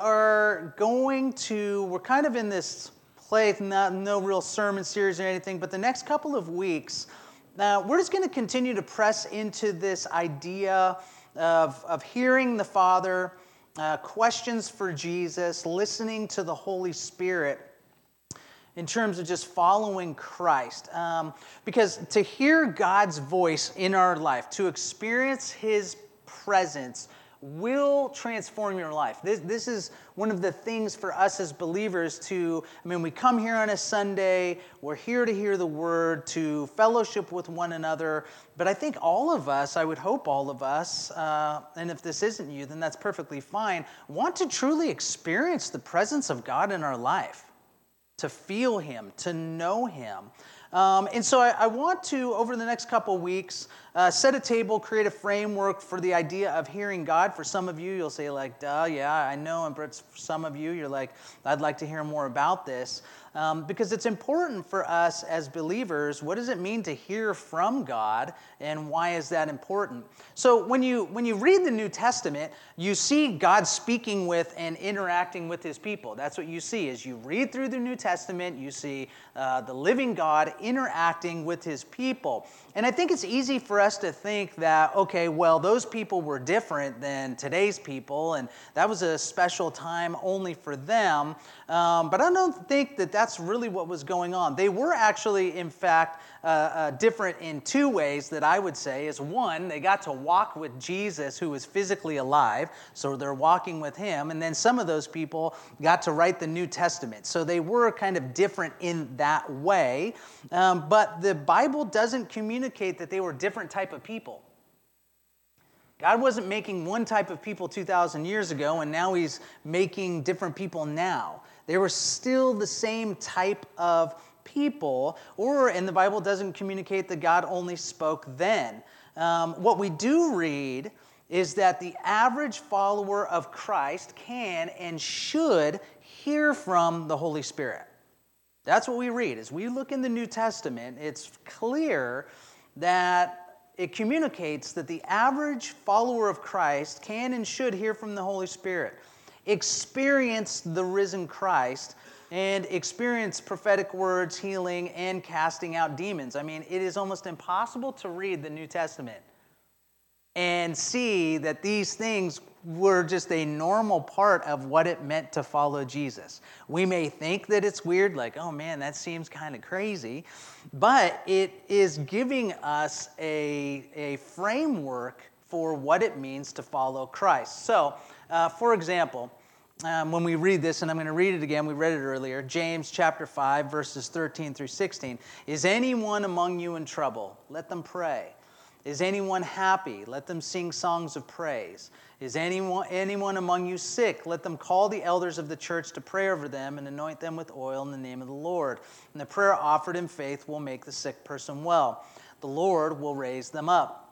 are going to, we're kind of in this place, not, no real sermon series or anything, but the next couple of weeks, uh, we're just going to continue to press into this idea of, of hearing the Father, uh, questions for Jesus, listening to the Holy Spirit in terms of just following Christ. Um, because to hear God's voice in our life, to experience His presence, will transform your life. This, this is one of the things for us as believers to, I mean, we come here on a Sunday, we're here to hear the word, to fellowship with one another. But I think all of us, I would hope all of us, uh, and if this isn't you, then that's perfectly fine, want to truly experience the presence of God in our life, to feel Him, to know Him. Um, and so I, I, want to, over the next couple weeks, uh, set a table, create a framework for the idea of hearing God. For some of you, you'll say, like, duh, yeah, I know. And for some of you, you're like, I'd like to hear more about this. Um, because it's important for us as believers. What does it mean to hear from God, and why is that important? So when you when you read the New Testament, you see God speaking with and interacting with His people. That's what you see as you read through the New Testament. You see uh, the living God interacting with His people, and I think it's easy for us to think that okay, well, those people were different than today's people, and that was a special time only for them. Um, but I don't think that that's really what was going on. They were actually, in fact, uh, uh, different in two ways that I would say is one, they got to walk with Jesus, who was physically alive, so they're walking with him. And then some of those people got to write the New Testament. So they were kind of different in that way. Um, but the Bible doesn't communicate that they were different type of people. God wasn't making one type of people 2,000 years ago, and now He's making different people now. They were still the same type of people, or, and the Bible doesn't communicate that God only spoke then. Um, what we do read is that the average follower of Christ can and should hear from the Holy Spirit. That's what we read. As we look in the New Testament, it's clear that it communicates that the average follower of Christ can and should hear from the Holy Spirit experience the risen Christ and experience prophetic words, healing, and casting out demons. I mean, it is almost impossible to read the New Testament and see that these things were just a normal part of what it meant to follow Jesus. We may think that it's weird, like, oh man, that seems kind of crazy, but it is giving us a, a framework for what it means to follow Christ. So, uh, for example, um, when we read this, and I'm going to read it again, we read it earlier, James chapter 5, verses 13 through 16. Is anyone among you in trouble? Let them pray. Is anyone happy? Let them sing songs of praise. Is anyone, anyone among you sick? Let them call the elders of the church to pray over them and anoint them with oil in the name of the Lord. And the prayer offered in faith will make the sick person well. The Lord will raise them up.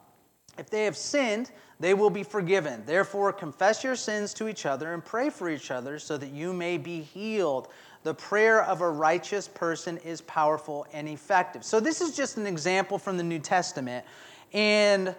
If they have sinned, they will be forgiven. Therefore, confess your sins to each other and pray for each other so that you may be healed. The prayer of a righteous person is powerful and effective. So, this is just an example from the New Testament. And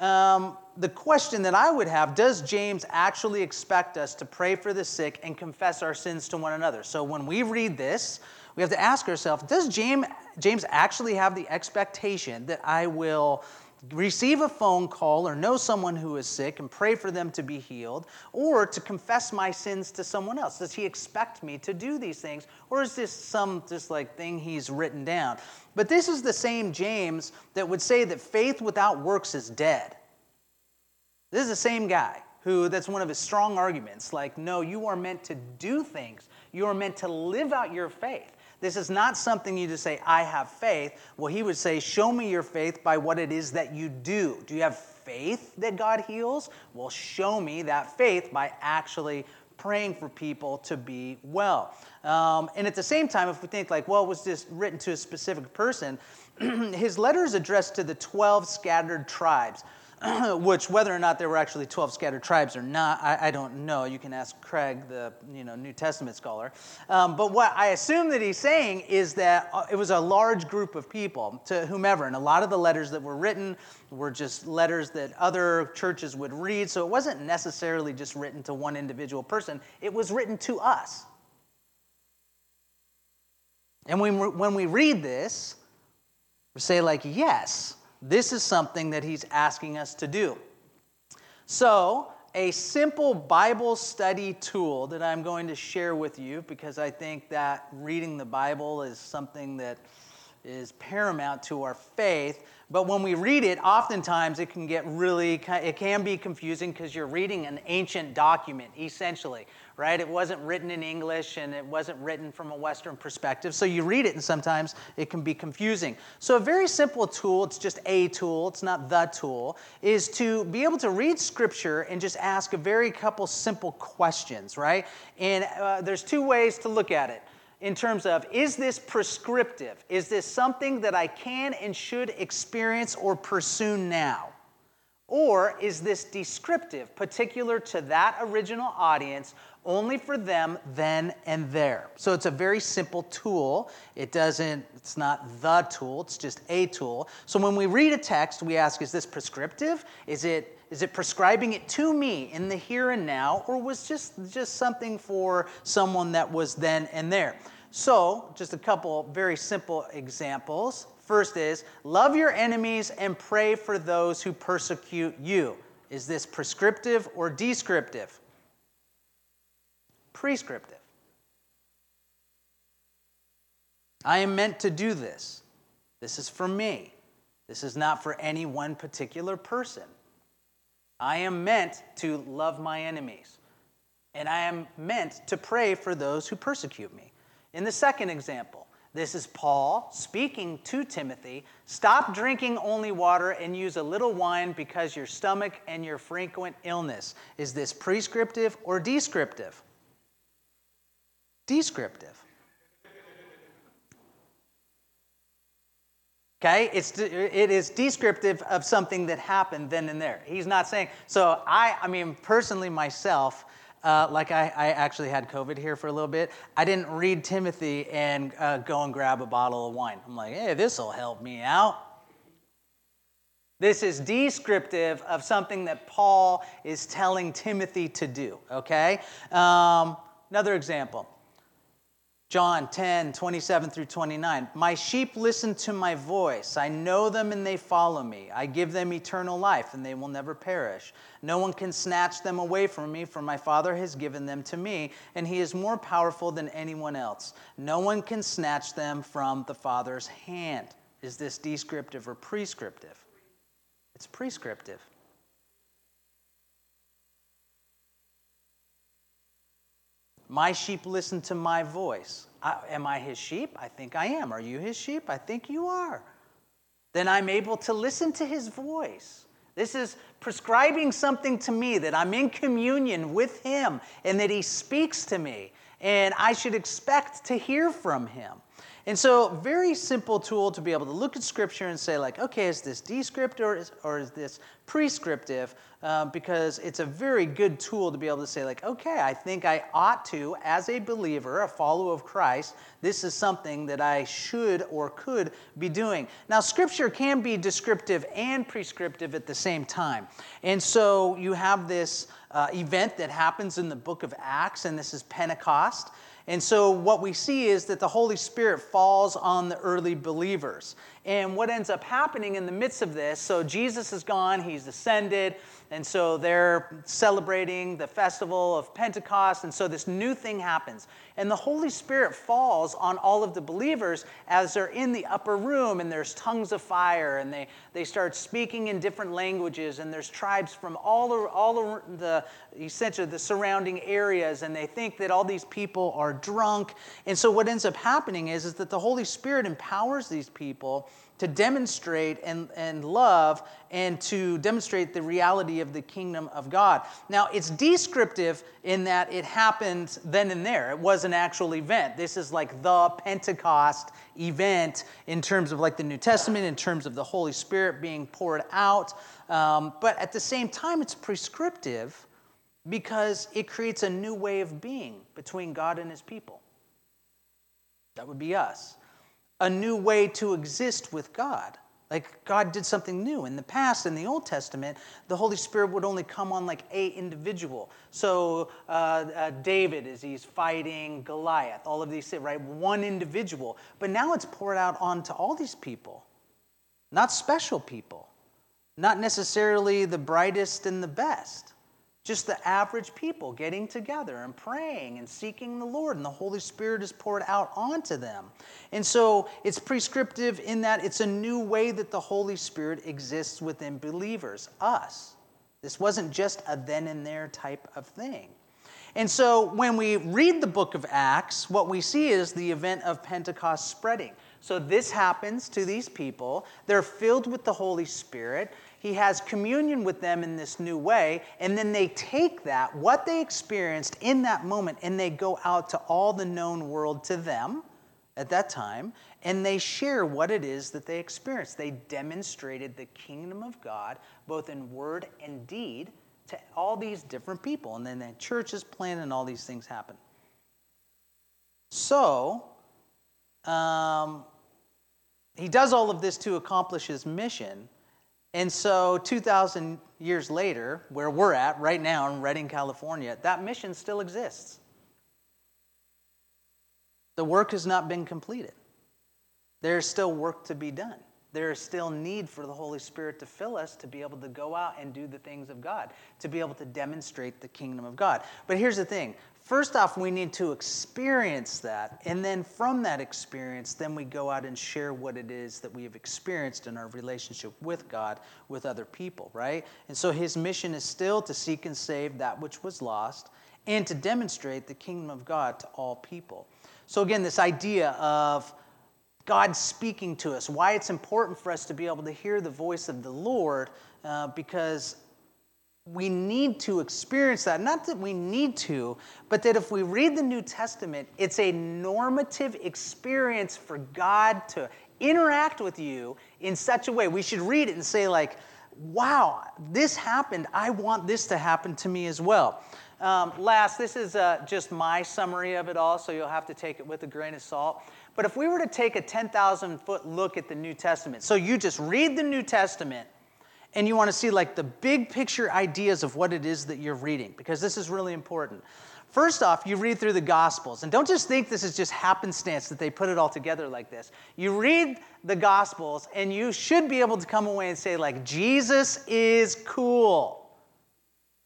um, the question that I would have does James actually expect us to pray for the sick and confess our sins to one another? So, when we read this, we have to ask ourselves does James, James actually have the expectation that I will receive a phone call or know someone who is sick and pray for them to be healed, or to confess my sins to someone else? Does he expect me to do these things, or is this some just like thing he's written down? But this is the same James that would say that faith without works is dead. This is the same guy who that's one of his strong arguments like no you are meant to do things you are meant to live out your faith this is not something you just say, I have faith. Well, he would say, Show me your faith by what it is that you do. Do you have faith that God heals? Well, show me that faith by actually praying for people to be well. Um, and at the same time, if we think like, well, was this written to a specific person? his letter is addressed to the 12 scattered tribes. which whether or not there were actually 12 scattered tribes or not, I, I, don't know. You can ask Craig, the you know, New Testament scholar. Um, but what I assume that he's saying is that uh, it was a large group of people to whomever, and a lot of the letters that were written were just letters that other churches would read. So it wasn't necessarily just written to one individual person, it was written to us. And when, when we read this, we say, like, yes, this is something that he's asking us to do. So, a simple Bible study tool that I'm going to share with you because I think that reading the Bible is something that is paramount to our faith. But when we read it, oftentimes it can get really, it can be confusing because you're reading an ancient document, essentially, right? It wasn't written in English and it wasn't written from a Western perspective. So you read it and sometimes it can be confusing. So a very simple tool, it's just a tool, it's not the tool, is to be able to read scripture and just ask a very couple simple questions, right? And uh, there's two ways to look at it in terms of is this prescriptive? Is this something that I can and should experience or pursue now? Or is this descriptive, particular to that original audience, only for them then and there? So it's a very simple tool. It doesn't, it's not the tool, it's just a tool. So when we read a text, we ask, is this prescriptive? Is it is it prescribing it to me in the here and now, or was just just something for someone that was then and there? So, just a couple very simple examples. First is love your enemies and pray for those who persecute you. Is this prescriptive or descriptive? Prescriptive. I am meant to do this. This is for me. This is not for any one particular person. I am meant to love my enemies, and I am meant to pray for those who persecute me. In the second example, this is Paul speaking to Timothy stop drinking only water and use a little wine because your stomach and your frequent illness. Is this prescriptive or descriptive? Descriptive. Okay, it's it is descriptive of something that happened then and there. He's not saying so. I I mean personally myself, uh, like I, I, actually had COVID here for a little bit. I didn't read Timothy and uh, go and grab a bottle of wine. I'm like, hey, this will help me out. This is descriptive of something that Paul is telling Timothy to do, okay? Um, another example John 10, 27 through 29. My sheep listen to my voice. I know them and they follow me. I give them eternal life and they will never perish. No one can snatch them away from me, for my Father has given them to me, and he is more powerful than anyone else. No one can snatch them from the Father's hand. Is this descriptive or prescriptive? It's prescriptive. My sheep listen to my voice. I, am I his sheep? I think I am. Are you his sheep? I think you are. Then I'm able to listen to his voice. This is prescribing something to me that I'm in communion with him and that he speaks to me, and I should expect to hear from him. And so, very simple tool to be able to look at Scripture and say, like, okay, is this descriptive or is, or is this prescriptive? Um, because it's a very good tool to be able to say, like, okay, I think I ought to, as a believer, a follower of Christ, this is something that I should or could be doing. Now, Scripture can be descriptive and prescriptive at the same time. And so, you have this uh, event that happens in the book of Acts, and this is Pentecost. And so, what we see is that the Holy Spirit falls on the early believers. And what ends up happening in the midst of this so, Jesus is gone, he's ascended, and so they're celebrating the festival of Pentecost. And so, this new thing happens. And the Holy Spirit falls on all of the believers as they're in the upper room, and there's tongues of fire, and they, they start speaking in different languages, and there's tribes from all, all the essentially the surrounding areas, and they think that all these people are drunk. And so, what ends up happening is, is that the Holy Spirit empowers these people to demonstrate and, and love and to demonstrate the reality of the kingdom of God. Now, it's descriptive in that it happened then and there. It was an actual event. This is like the Pentecost event in terms of like the New Testament, in terms of the Holy Spirit being poured out. Um, but at the same time, it's prescriptive because it creates a new way of being between God and his people. That would be us a new way to exist with God. Like God did something new. In the past, in the Old Testament, the Holy Spirit would only come on like a individual. So uh, uh, David, as he's fighting Goliath, all of these right? One individual. But now it's poured out onto all these people, not special people, not necessarily the brightest and the best just the average people getting together and praying and seeking the Lord, and the Holy Spirit is poured out onto them. And so it's prescriptive in that it's a new way that the Holy Spirit exists within believers, us. This wasn't just a then and there type of thing. And so when we read the book of Acts, what we see is the event of Pentecost spreading. So this happens to these people. They're filled with the Holy Spirit he has communion with them in this new way, and then they take that, what they experienced in that moment, and they go out to all the known world to them at that time, and they share what it is that they experienced. They demonstrated the kingdom of God, both in word and deed, to all these different people. And then the church is planted, and all these things happen. So, um, he does all of this to accomplish his mission. And so, 2,000 years later, where we're at right now in Redding, California, that mission still exists. The work has not been completed. There's still work to be done. There is still need for the Holy Spirit to fill us to be able to go out and do the things of God, to be able to demonstrate the kingdom of God. But here's the thing First off, we need to experience that. And then from that experience, then we go out and share what it is that we have experienced in our relationship with God, with other people, right? And so his mission is still to seek and save that which was lost and to demonstrate the kingdom of God to all people. So, again, this idea of God speaking to us, why it's important for us to be able to hear the voice of the Lord, uh, because we need to experience that. Not that we need to, but that if we read the New Testament, it's a normative experience for God to interact with you in such a way. We should read it and say, like, wow, this happened. I want this to happen to me as well. Um, last, this is uh, just my summary of it all, so you'll have to take it with a grain of salt. But if we were to take a 10,000 foot look at the New Testament, so you just read the New Testament and you want to see like the big picture ideas of what it is that you're reading, because this is really important. First off, you read through the Gospels, and don't just think this is just happenstance that they put it all together like this. You read the Gospels, and you should be able to come away and say, like, Jesus is cool.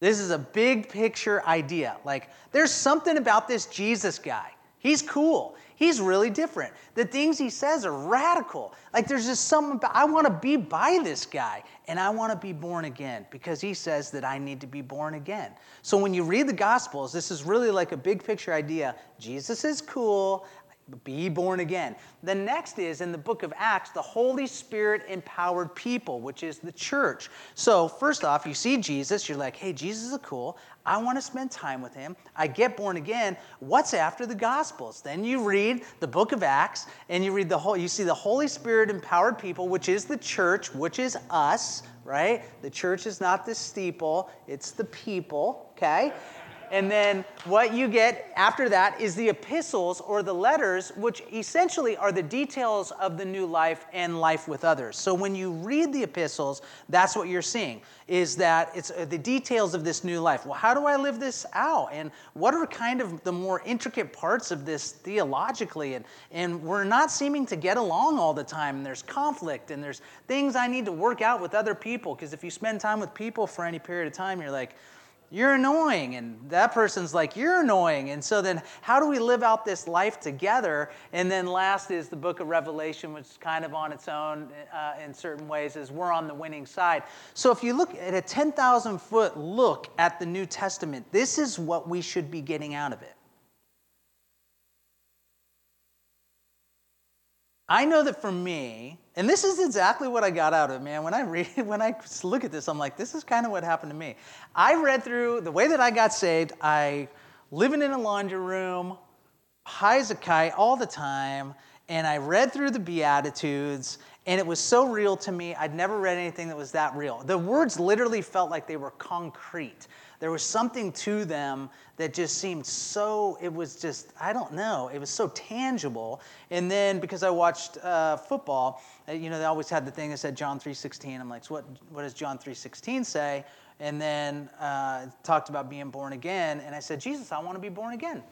This is a big picture idea. Like, there's something about this Jesus guy. He's cool. He's really different. The things he says are radical. Like there's just something about, I want to be by this guy and I want to be born again because he says that I need to be born again. So when you read the Gospels, this is really like a big picture idea. Jesus is cool be born again. The next is in the book of Acts, the Holy Spirit empowered people, which is the church. So, first off, you see Jesus, you're like, hey, Jesus is cool. I want to spend time with him. I get born again. What's after the Gospels? Then you read the book of Acts and you read the whole, you see the Holy Spirit empowered people, which is the church, which is us, right? The church is not the steeple, it's the people, okay? And then what you get after that is the epistles or the letters, which essentially are the details of the new life and life with others. So when you read the epistles, that's what you're seeing is that it's uh, the details of this new life. Well, how do I live this out? And what are kind of the more intricate parts of this theologically? And, and we're not seeming to get along all the time. And there's conflict and there's things I need to work out with other people. Because if you spend time with people for any period of time, you're like, you're annoying. And that person's like, You're annoying. And so then, how do we live out this life together? And then, last is the book of Revelation, which is kind of on its own uh, in certain ways, is we're on the winning side. So, if you look at a 10,000 foot look at the New Testament, this is what we should be getting out of it. I know that for me, And this is exactly what I got out of it, man. When I read, when I look at this, I'm like, this is kind of what happened to me. I read through the way that I got saved. I living in a laundry room, high as a kite all the time, and I read through the Beatitudes, and it was so real to me. I'd never read anything that was that real. The words literally felt like they were concrete. There was something to them that just seemed so, it was just, I don't know, it was so tangible. And then because I watched uh, football, uh, you know, they always had the thing that said John 3.16. I'm like, so what, what does John 3.16 say? And then uh, talked about being born again. And I said, Jesus, I want to be born again.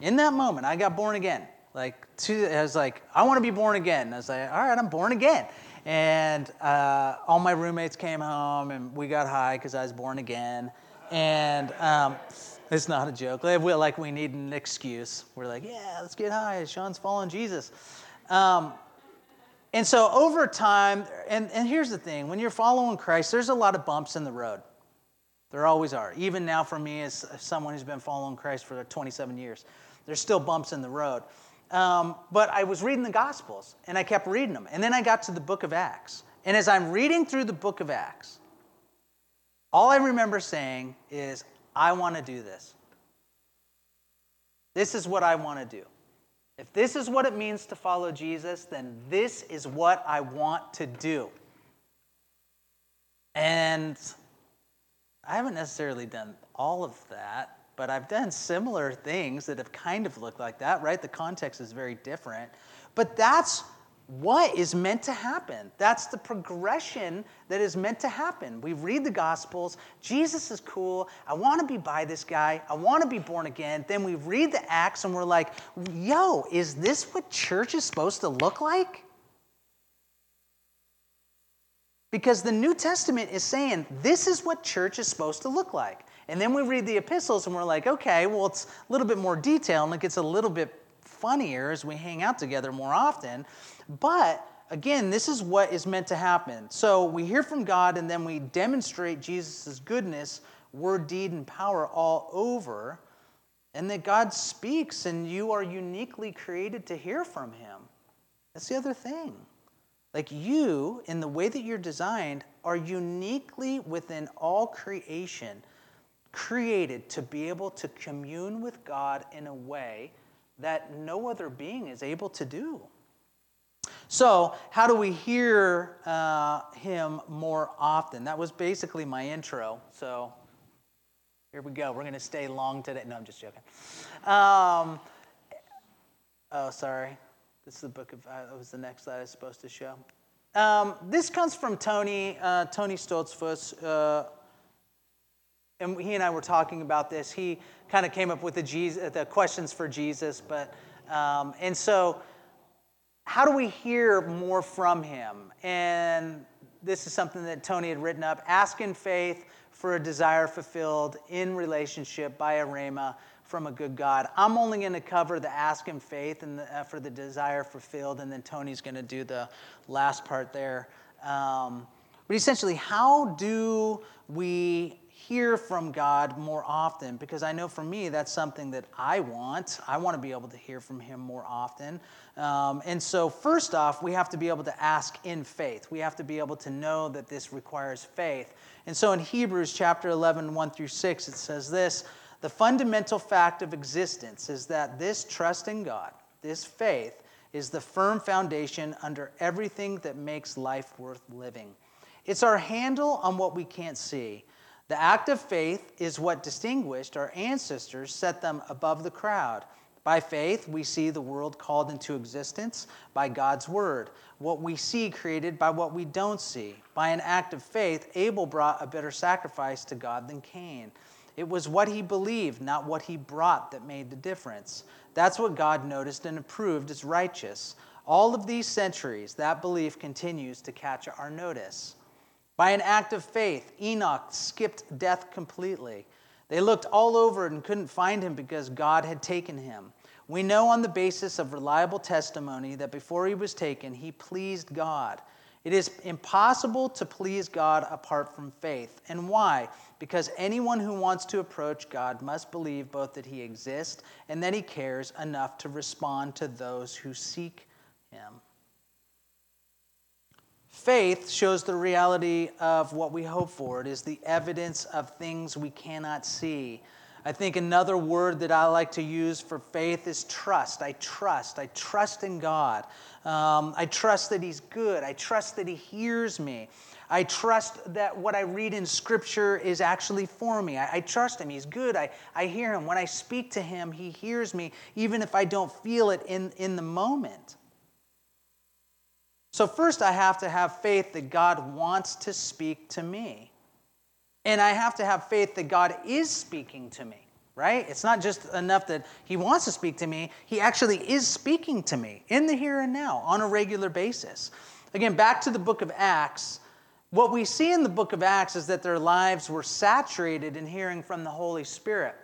In that moment, I got born again. Like, two, I was like, I want to be born again. I was like, all right, I'm born again. And uh, all my roommates came home and we got high because I was born again. And um, it's not a joke. We, like we need an excuse. We're like, yeah, let's get high. Sean's following Jesus. Um, and so over time, and, and here's the thing when you're following Christ, there's a lot of bumps in the road. There always are. Even now, for me, as someone who's been following Christ for 27 years, there's still bumps in the road. Um, but I was reading the Gospels and I kept reading them. And then I got to the book of Acts. And as I'm reading through the book of Acts, all I remember saying is, I want to do this. This is what I want to do. If this is what it means to follow Jesus, then this is what I want to do. And I haven't necessarily done all of that, but I've done similar things that have kind of looked like that, right? The context is very different. But that's what is meant to happen. That's the progression that is meant to happen. We read the Gospels. Jesus is cool. I want to be by this guy. I want to be born again. Then we read the Acts and we're like, yo, is this what church is supposed to look like? Because the New Testament is saying this is what church is supposed to look like. And then we read the epistles and we're like, okay, well, it's a little bit more detailed and it gets a little bit funnier as we hang out together more often. But again, this is what is meant to happen. So we hear from God and then we demonstrate Jesus' goodness, word, deed, and power all over. And that God speaks and you are uniquely created to hear from Him. That's the other thing. Like you, in the way that you're designed, are uniquely within all creation, created to be able to commune with God in a way that no other being is able to do. So, how do we hear uh, him more often? That was basically my intro. So, here we go. We're going to stay long today. No, I'm just joking. Um, oh, sorry. This is the book of, uh, was the next slide I was supposed to show. Um, this comes from Tony, uh, Tony Stoltzfus. And he and I were talking about this. He kind of came up with the, Jesus, the questions for Jesus, but, um, and so, how do we hear more from him? And this is something that Tony had written up ask in faith for a desire fulfilled in relationship by a rhema from a good God. I'm only going to cover the ask in faith and the, uh, for the desire fulfilled, and then Tony's going to do the last part there. Um, but essentially, how do we hear from God more often because I know for me that's something that I want. I want to be able to hear from Him more often. Um, and so, first off, we have to be able to ask in faith. We have to be able to know that this requires faith. And so, in Hebrews chapter 11, 1 through 6, it says this The fundamental fact of existence is that this trust in God, this faith, is the firm foundation under everything that makes life worth living. It's our handle on what we can't see the act of faith is what distinguished our ancestors, set them above the crowd. By faith, we see the world called into existence by God's word, what we see created by what we don't see. By an act of faith, Abel brought a better sacrifice to God than Cain. It was what he believed, not what he brought, that made the difference. That's what God noticed and approved as righteous. All of these centuries, that belief continues to catch our notice. By an act of faith, Enoch skipped death completely. They looked all over and couldn't find him because God had taken him. We know on the basis of reliable testimony that before he was taken, he pleased God. It is impossible to please God apart from faith. And why? Because anyone who wants to approach God must believe both that he exists and that he cares enough to respond to those who seek him. Faith shows the reality of what we hope for. It is the evidence of things we cannot see. I think another word that I like to use for faith is trust. I trust. I trust in God. Um, I trust that He's good. I trust that He hears me. I trust that what I read in Scripture is actually for me. I, I, trust Him. He's good. I, I hear Him. When I speak to Him, He hears me, even if I don't feel it in, in the moment. So, first, I have to have faith that God wants to speak to me. And I have to have faith that God is speaking to me, right? It's not just enough that He wants to speak to me, He actually is speaking to me in the here and now on a regular basis. Again, back to the book of Acts. What we see in the book of Acts is that their lives were saturated in hearing from the Holy Spirit.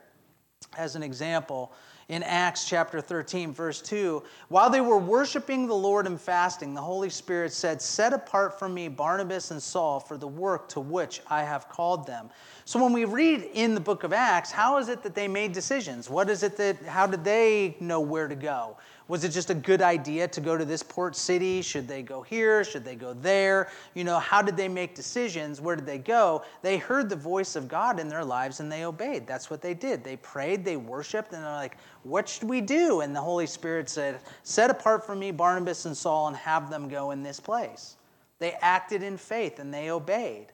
As an example, in Acts chapter 13, verse 2. While they were worshiping the Lord and fasting, the Holy Spirit said, Set apart for me Barnabas and Saul for the work to which I have called them. So when we read in the book of Acts, how is it that they made decisions? What is it that, how did they know where to go? Was it just a good idea to go to this port city? Should they go here? Should they go there? You know, how did they make decisions? Where did they go? They heard the voice of God in their lives and they obeyed. That's what they did. They prayed, they worshiped, and they're like, what should we do? And the Holy Spirit said, Set apart for me Barnabas and Saul and have them go in this place. They acted in faith and they obeyed.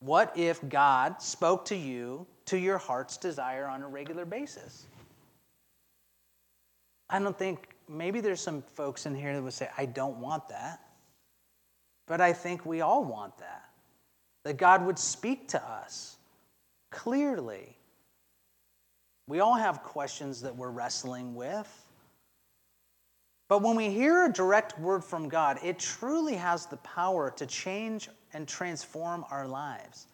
What if God spoke to you to your heart's desire on a regular basis? I don't think, maybe there's some folks in here that would say, I don't want that. But I think we all want that. That God would speak to us clearly. We all have questions that we're wrestling with. But when we hear a direct word from God, it truly has the power to change and transform our lives.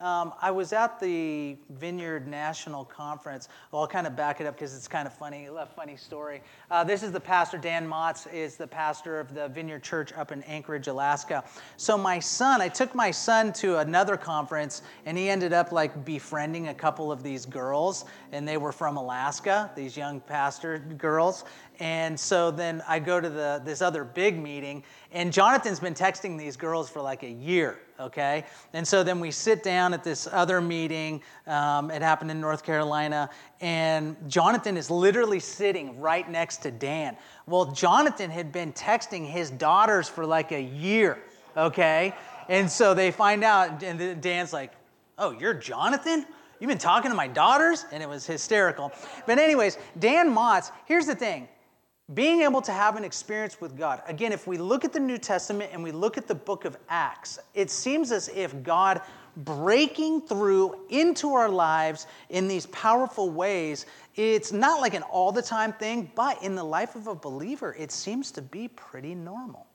Um, I was at the Vineyard National Conference. Well, I'll kind of back it up because it's kind of funny, a funny story. Uh, this is the pastor, Dan Motz, is the pastor of the Vineyard Church up in Anchorage, Alaska. So my son, I took my son to another conference, and he ended up like befriending a couple of these girls, and they were from Alaska, these young pastor girls. And so then I go to the, this other big meeting, and Jonathan's been texting these girls for like a year, okay? And so then we sit down at this other meeting. Um, it happened in North Carolina, and Jonathan is literally sitting right next to Dan. Well, Jonathan had been texting his daughters for like a year, okay? And so they find out, and Dan's like, Oh, you're Jonathan? You've been talking to my daughters? And it was hysterical. But, anyways, Dan Motz, here's the thing being able to have an experience with God. Again, if we look at the New Testament and we look at the book of Acts, it seems as if God breaking through into our lives in these powerful ways, it's not like an all the time thing, but in the life of a believer, it seems to be pretty normal.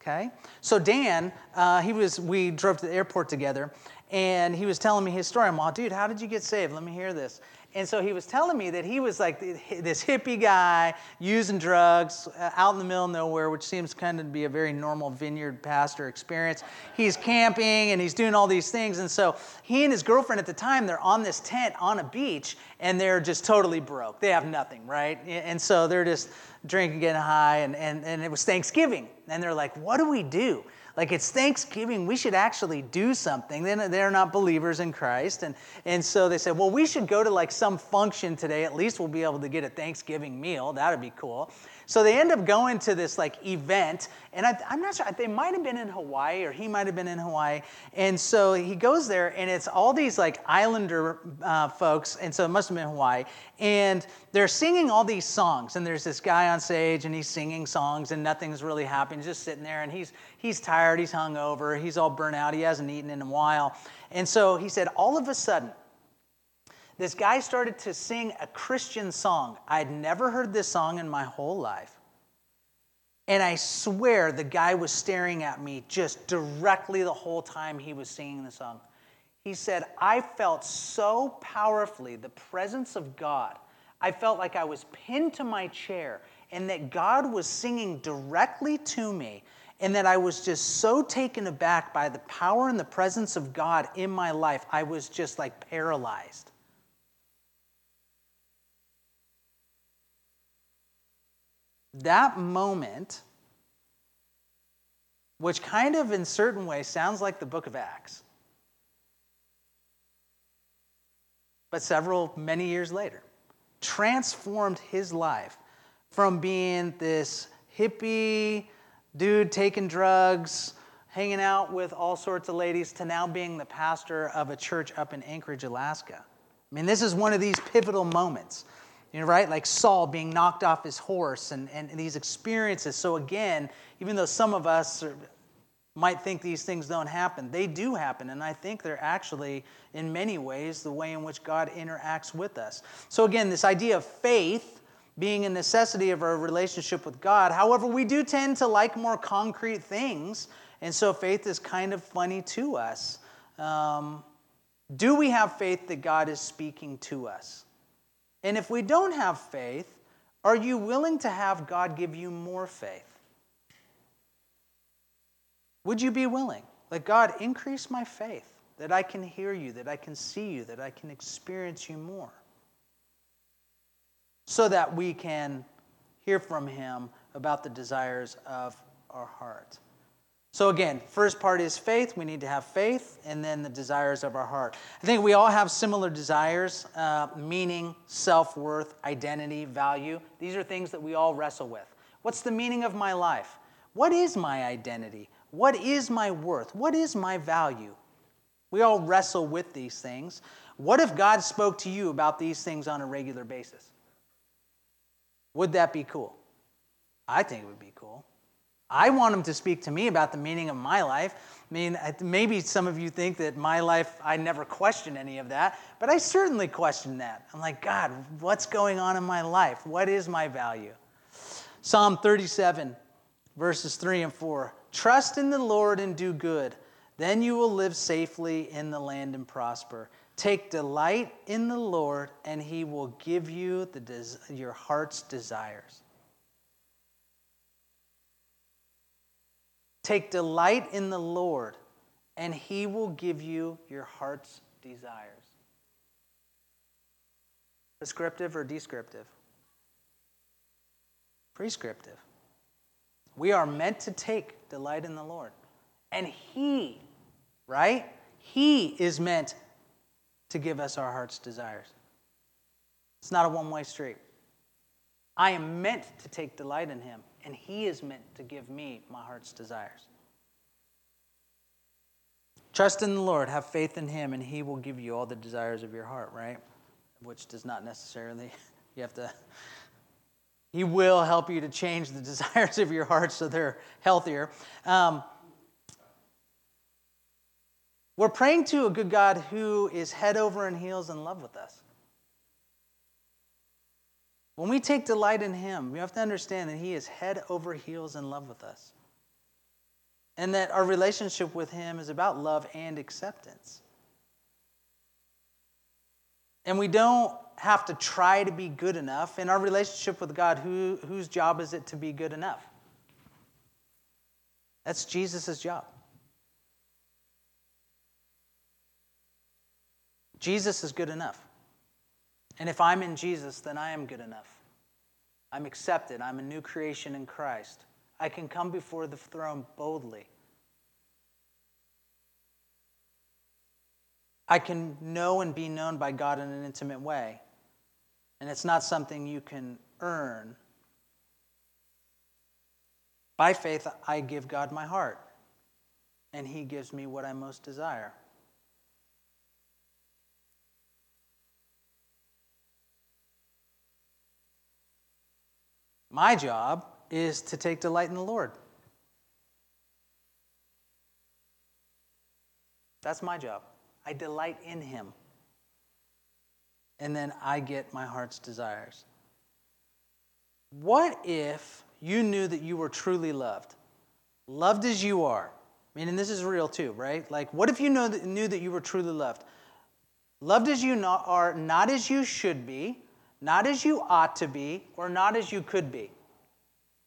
Okay? So Dan, uh, he was, we drove to the airport together, and he was telling me his story. I'm like, dude, how did you get saved? Let me hear this. And so he was telling me that he was like this hippie guy using drugs uh, out in the middle of nowhere, which seems kind of to be a very normal vineyard pastor experience. He's camping and he's doing all these things. And so he and his girlfriend at the time, they're on this tent on a beach and they're just totally broke. They have nothing, right? And so they're just drinking, getting high. And, and, and it was Thanksgiving. And they're like, what do we do? Like it's Thanksgiving, we should actually do something. Then they're not believers in Christ. And, and so they said, well, we should go to like some function today. At least we'll be able to get a Thanksgiving meal. That'd be cool. So they end up going to this like event, and I, am not sure, they might have been in Hawaii or he might have been in Hawaii. And so he goes there, and it's all these like islander uh, folks, and so it must have been Hawaii. And they're singing all these songs, and there's this guy on stage, and he's singing songs, and nothing's really happening. He's just sitting there, and he's, he's tired, he's hungover, he's all burnt out, he hasn't eaten in a while. And so he said, all of a sudden, this guy started to sing a Christian song. I'd never heard this song in my whole life. And I swear the guy was staring at me just directly the whole time he was singing the song. He said, I felt so powerfully the presence of God. I felt like I was pinned to my chair and that God was singing directly to me, and that I was just so taken aback by the power and the presence of God in my life. I was just like paralyzed. That moment which kind of, in certain ways, sounds like the book of Acts. But several, many years later, transformed his life from being this hippie dude taking drugs, hanging out with all sorts of ladies, to now being the pastor of a church up in Anchorage, Alaska. I mean, this is one of these pivotal moments, you know, right? Like Saul being knocked off his horse and, and, these experiences. So, again, even though some of us are, might think these things don't happen, they do happen. And I think they're actually, in many ways, the way in which God interacts with us. So, again, this idea of faith being a necessity of our relationship with God. However, we do tend to like more concrete things. And so faith is kind of funny to us. Um, do we have faith that God is speaking to us? And if we don't have faith, are you willing to have God give you more faith? Would you be willing? Like, God, increase my faith that I can hear you, that I can see you, that I can experience you more. So that we can hear from Him about the desires of our heart. So, again, first part is faith. We need to have faith, and then the desires of our heart. I think we all have similar desires uh, meaning, self worth, identity, value. These are things that we all wrestle with. What's the meaning of my life? What is my identity? What is my worth? What is my value? We all wrestle with these things. What if God spoke to you about these things on a regular basis? Would that be cool? I think it would be cool. I want him to speak to me about the meaning of my life. I mean, maybe some of you think that my life, I never question any of that, but I certainly question that. I'm like, God, what's going on in my life? What is my value? Psalm 37, verses 3 and 4. Trust in the Lord and do good. Then you will live safely in the land and prosper. Take delight in the Lord, and he will give you the des- your heart's desires. Take delight in the Lord, and he will give you your heart's desires. Prescriptive or descriptive? Prescriptive. We are meant to take delight in the Lord. And He, right? He is meant to give us our heart's desires. It's not a one way street. I am meant to take delight in Him and He is meant to give me my heart's desires. Trust in the Lord, have faith in Him, and He will give you all the desires of your heart, right? Which does not necessarily, you have to, He will help you to change the desires of your heart so they're healthier. Um, we're praying to a good God who is head over and heels in love with us. When we take delight in Him, we have to understand that He is head over heels in love with us. And that our relationship with Him is about love and acceptance. And we don't have to try to be good enough. In our relationship with God, who, whose job is it to be good enough? That's Jesus' job. Jesus is good enough. And if I'm in Jesus, then I am good enough. I'm accepted. I'm a new creation in Christ. I can come before the throne boldly. I can know and be known by God in an intimate way. And it's not something you can earn. By faith, I give God my heart, and He gives me what I most desire. My job is to take delight in the Lord. That's my job. I delight in Him. And then I get my heart's desires. What if you knew that you were truly loved? Loved as you are. I mean, and this is real too, right? Like, what if you that, knew that you were truly loved? Loved as you are, not as you should be, not as you ought to be, or not as you could be.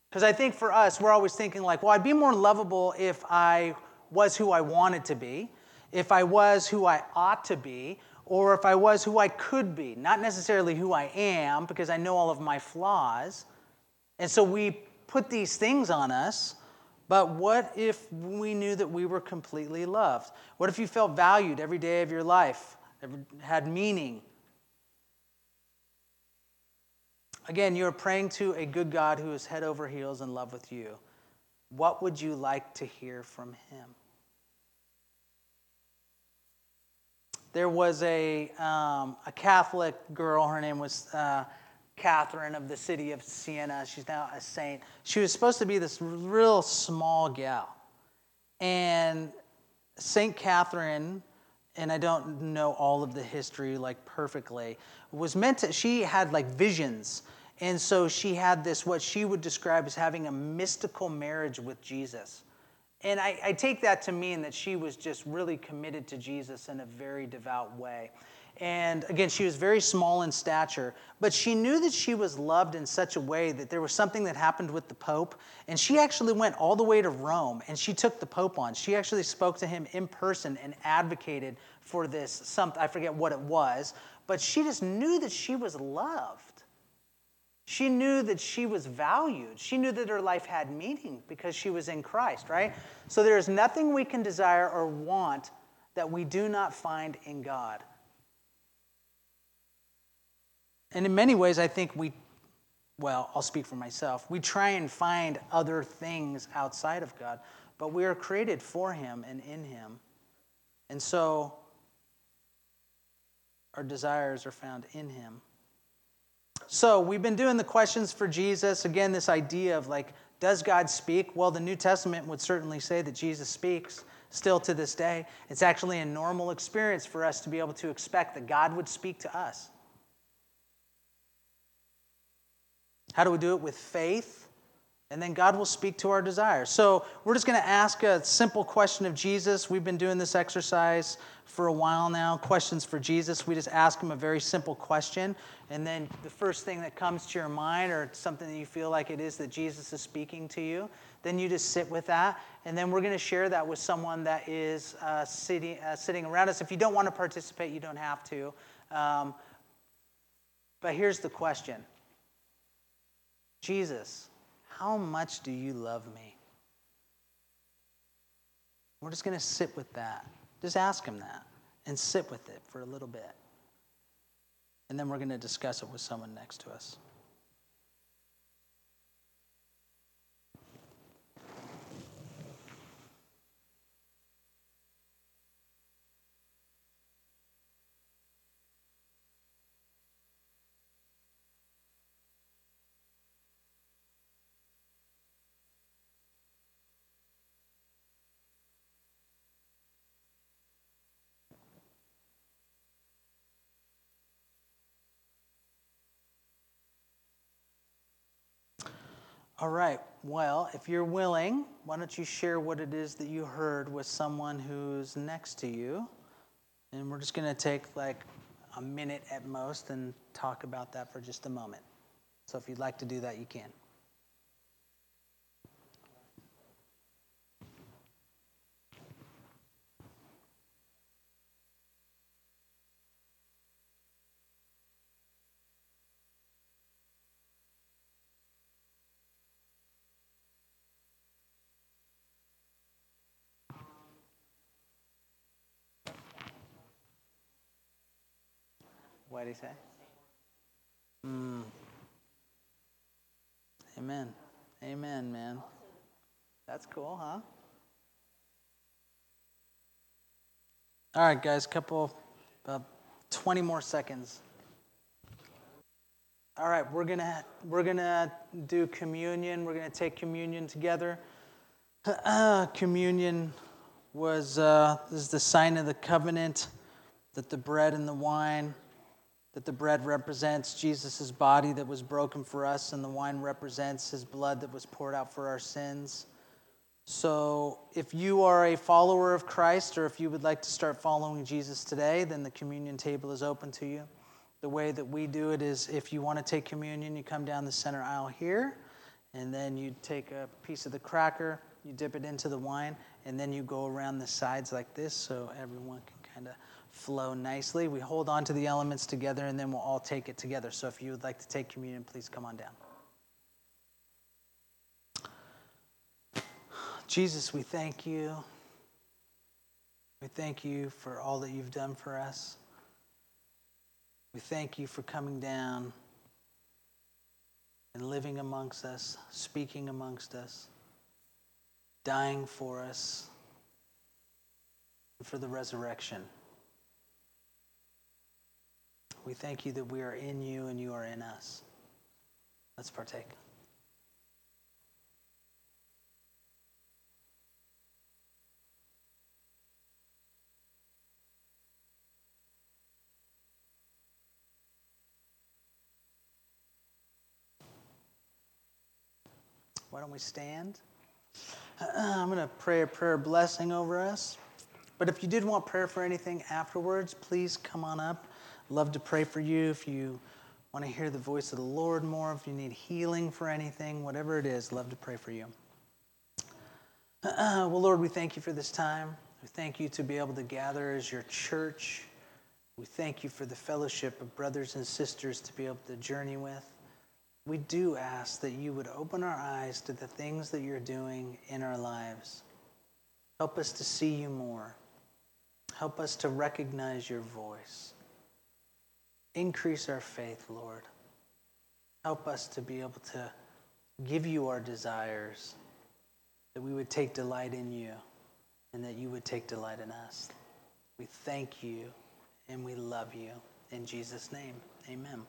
Because I think for us, we're always thinking, like, well, I'd be more lovable if I was who I wanted to be, if I was who I ought to be, or if I was who I could be. Not necessarily who I am, because I know all of my flaws. And so we put these things on us But what if we knew that we were completely loved? What if you felt valued every day of your life, had meaning? Again, you're praying to a good God who is head over heels in love with you. What would you like to hear from him? There was a, um, a Catholic girl, her name was uh, Catherine of the city of Siena. She's now a saint. She was supposed to be this real small gal. And St. Catherine, and I don't know all of the history like perfectly, was meant to, she had like visions. And so she had this, what she would describe as having a mystical marriage with Jesus. And I, I take that to mean that she was just really committed to Jesus in a very devout way. And again, she was very small in stature, but she knew that she was loved in such a way that there was something that happened with the Pope. And she actually went all the way to Rome and she took the Pope on. She actually spoke to him in person and advocated for this something, I forget what it was, but she just knew that she was loved. She knew that she was valued. She knew that her life had meaning because she was in Christ, right? So there is nothing we can desire or want that we do not find in God. And in many ways, I think we, well, I'll speak for myself, we try and find other things outside of God, but we are created for Him and in Him. And so our desires are found in Him. So we've been doing the questions for Jesus. Again, this idea of like, does God speak? Well, the New Testament would certainly say that Jesus speaks still to this day. It's actually a normal experience for us to be able to expect that God would speak to us. How do we do it? With faith, and then God will speak to our desires. So we're just going to ask a simple question of Jesus. We've been doing this exercise for a while now. Questions for Jesus. We just ask him a very simple question, and then the first thing that comes to your mind, or something that you feel like it is that Jesus is speaking to you, then you just sit with that, and then we're going to share that with someone that is uh, sitting uh, sitting around us. If you don't want to participate, you don't have to. Um, but here's the question Jesus, how much do you love me? We're just going to sit with that. Just ask him that and sit with it for a little bit. And then we're going to discuss it with someone next to us. All right. Well, if you're willing, why don't you share what it is that you heard with someone who's next to you? And we're just going to take like a minute at most and talk about that for just a moment. So if you'd like to do that, you can. What he say? Mm. Amen. Amen, man. That's cool, huh? All right, guys, couple, about 20 more seconds. All right, we're gonna we're gonna do communion. We're gonna take communion together. Communion was uh, is the sign of the covenant that the bread and the wine that the bread represents Jesus' body that was broken for us, and the wine represents his blood that was poured out for our sins. So, if you are a follower of Christ, or if you would like to start following Jesus today, then the communion table is open to you. The way that we do it is if you want to take communion, you come down the center aisle here, and then you take a piece of the cracker, you dip it into the wine, and then you go around the sides like this so everyone can kind of flow nicely. We hold on to the elements together and then we'll all take it together. So if you would like to take communion, please come on down. Jesus, we thank you. We thank you for all that you've done for us. We thank you for coming down and living amongst us, speaking amongst us, dying for us, and for the resurrection. We thank you that we are in you and you are in us. Let's partake. Why don't we stand? I'm going to pray a prayer blessing over us. But if you did want prayer for anything afterwards, please come on up. Love to pray for you if you want to hear the voice of the Lord more, if you need healing for anything, whatever it is, love to pray for you. Well, Lord, we thank you for this time. We thank you to be able to gather as your church. We thank you for the fellowship of brothers and sisters to be able to journey with we do ask that you would open our eyes to the things that you're doing in our lives. Help us to see you more. Help us to recognize your voice. Increase our faith, Lord. Help us to be able to give you our desires, that we would take delight in you, and that you would take delight in us. We thank you and we love you. In Jesus' name, amen.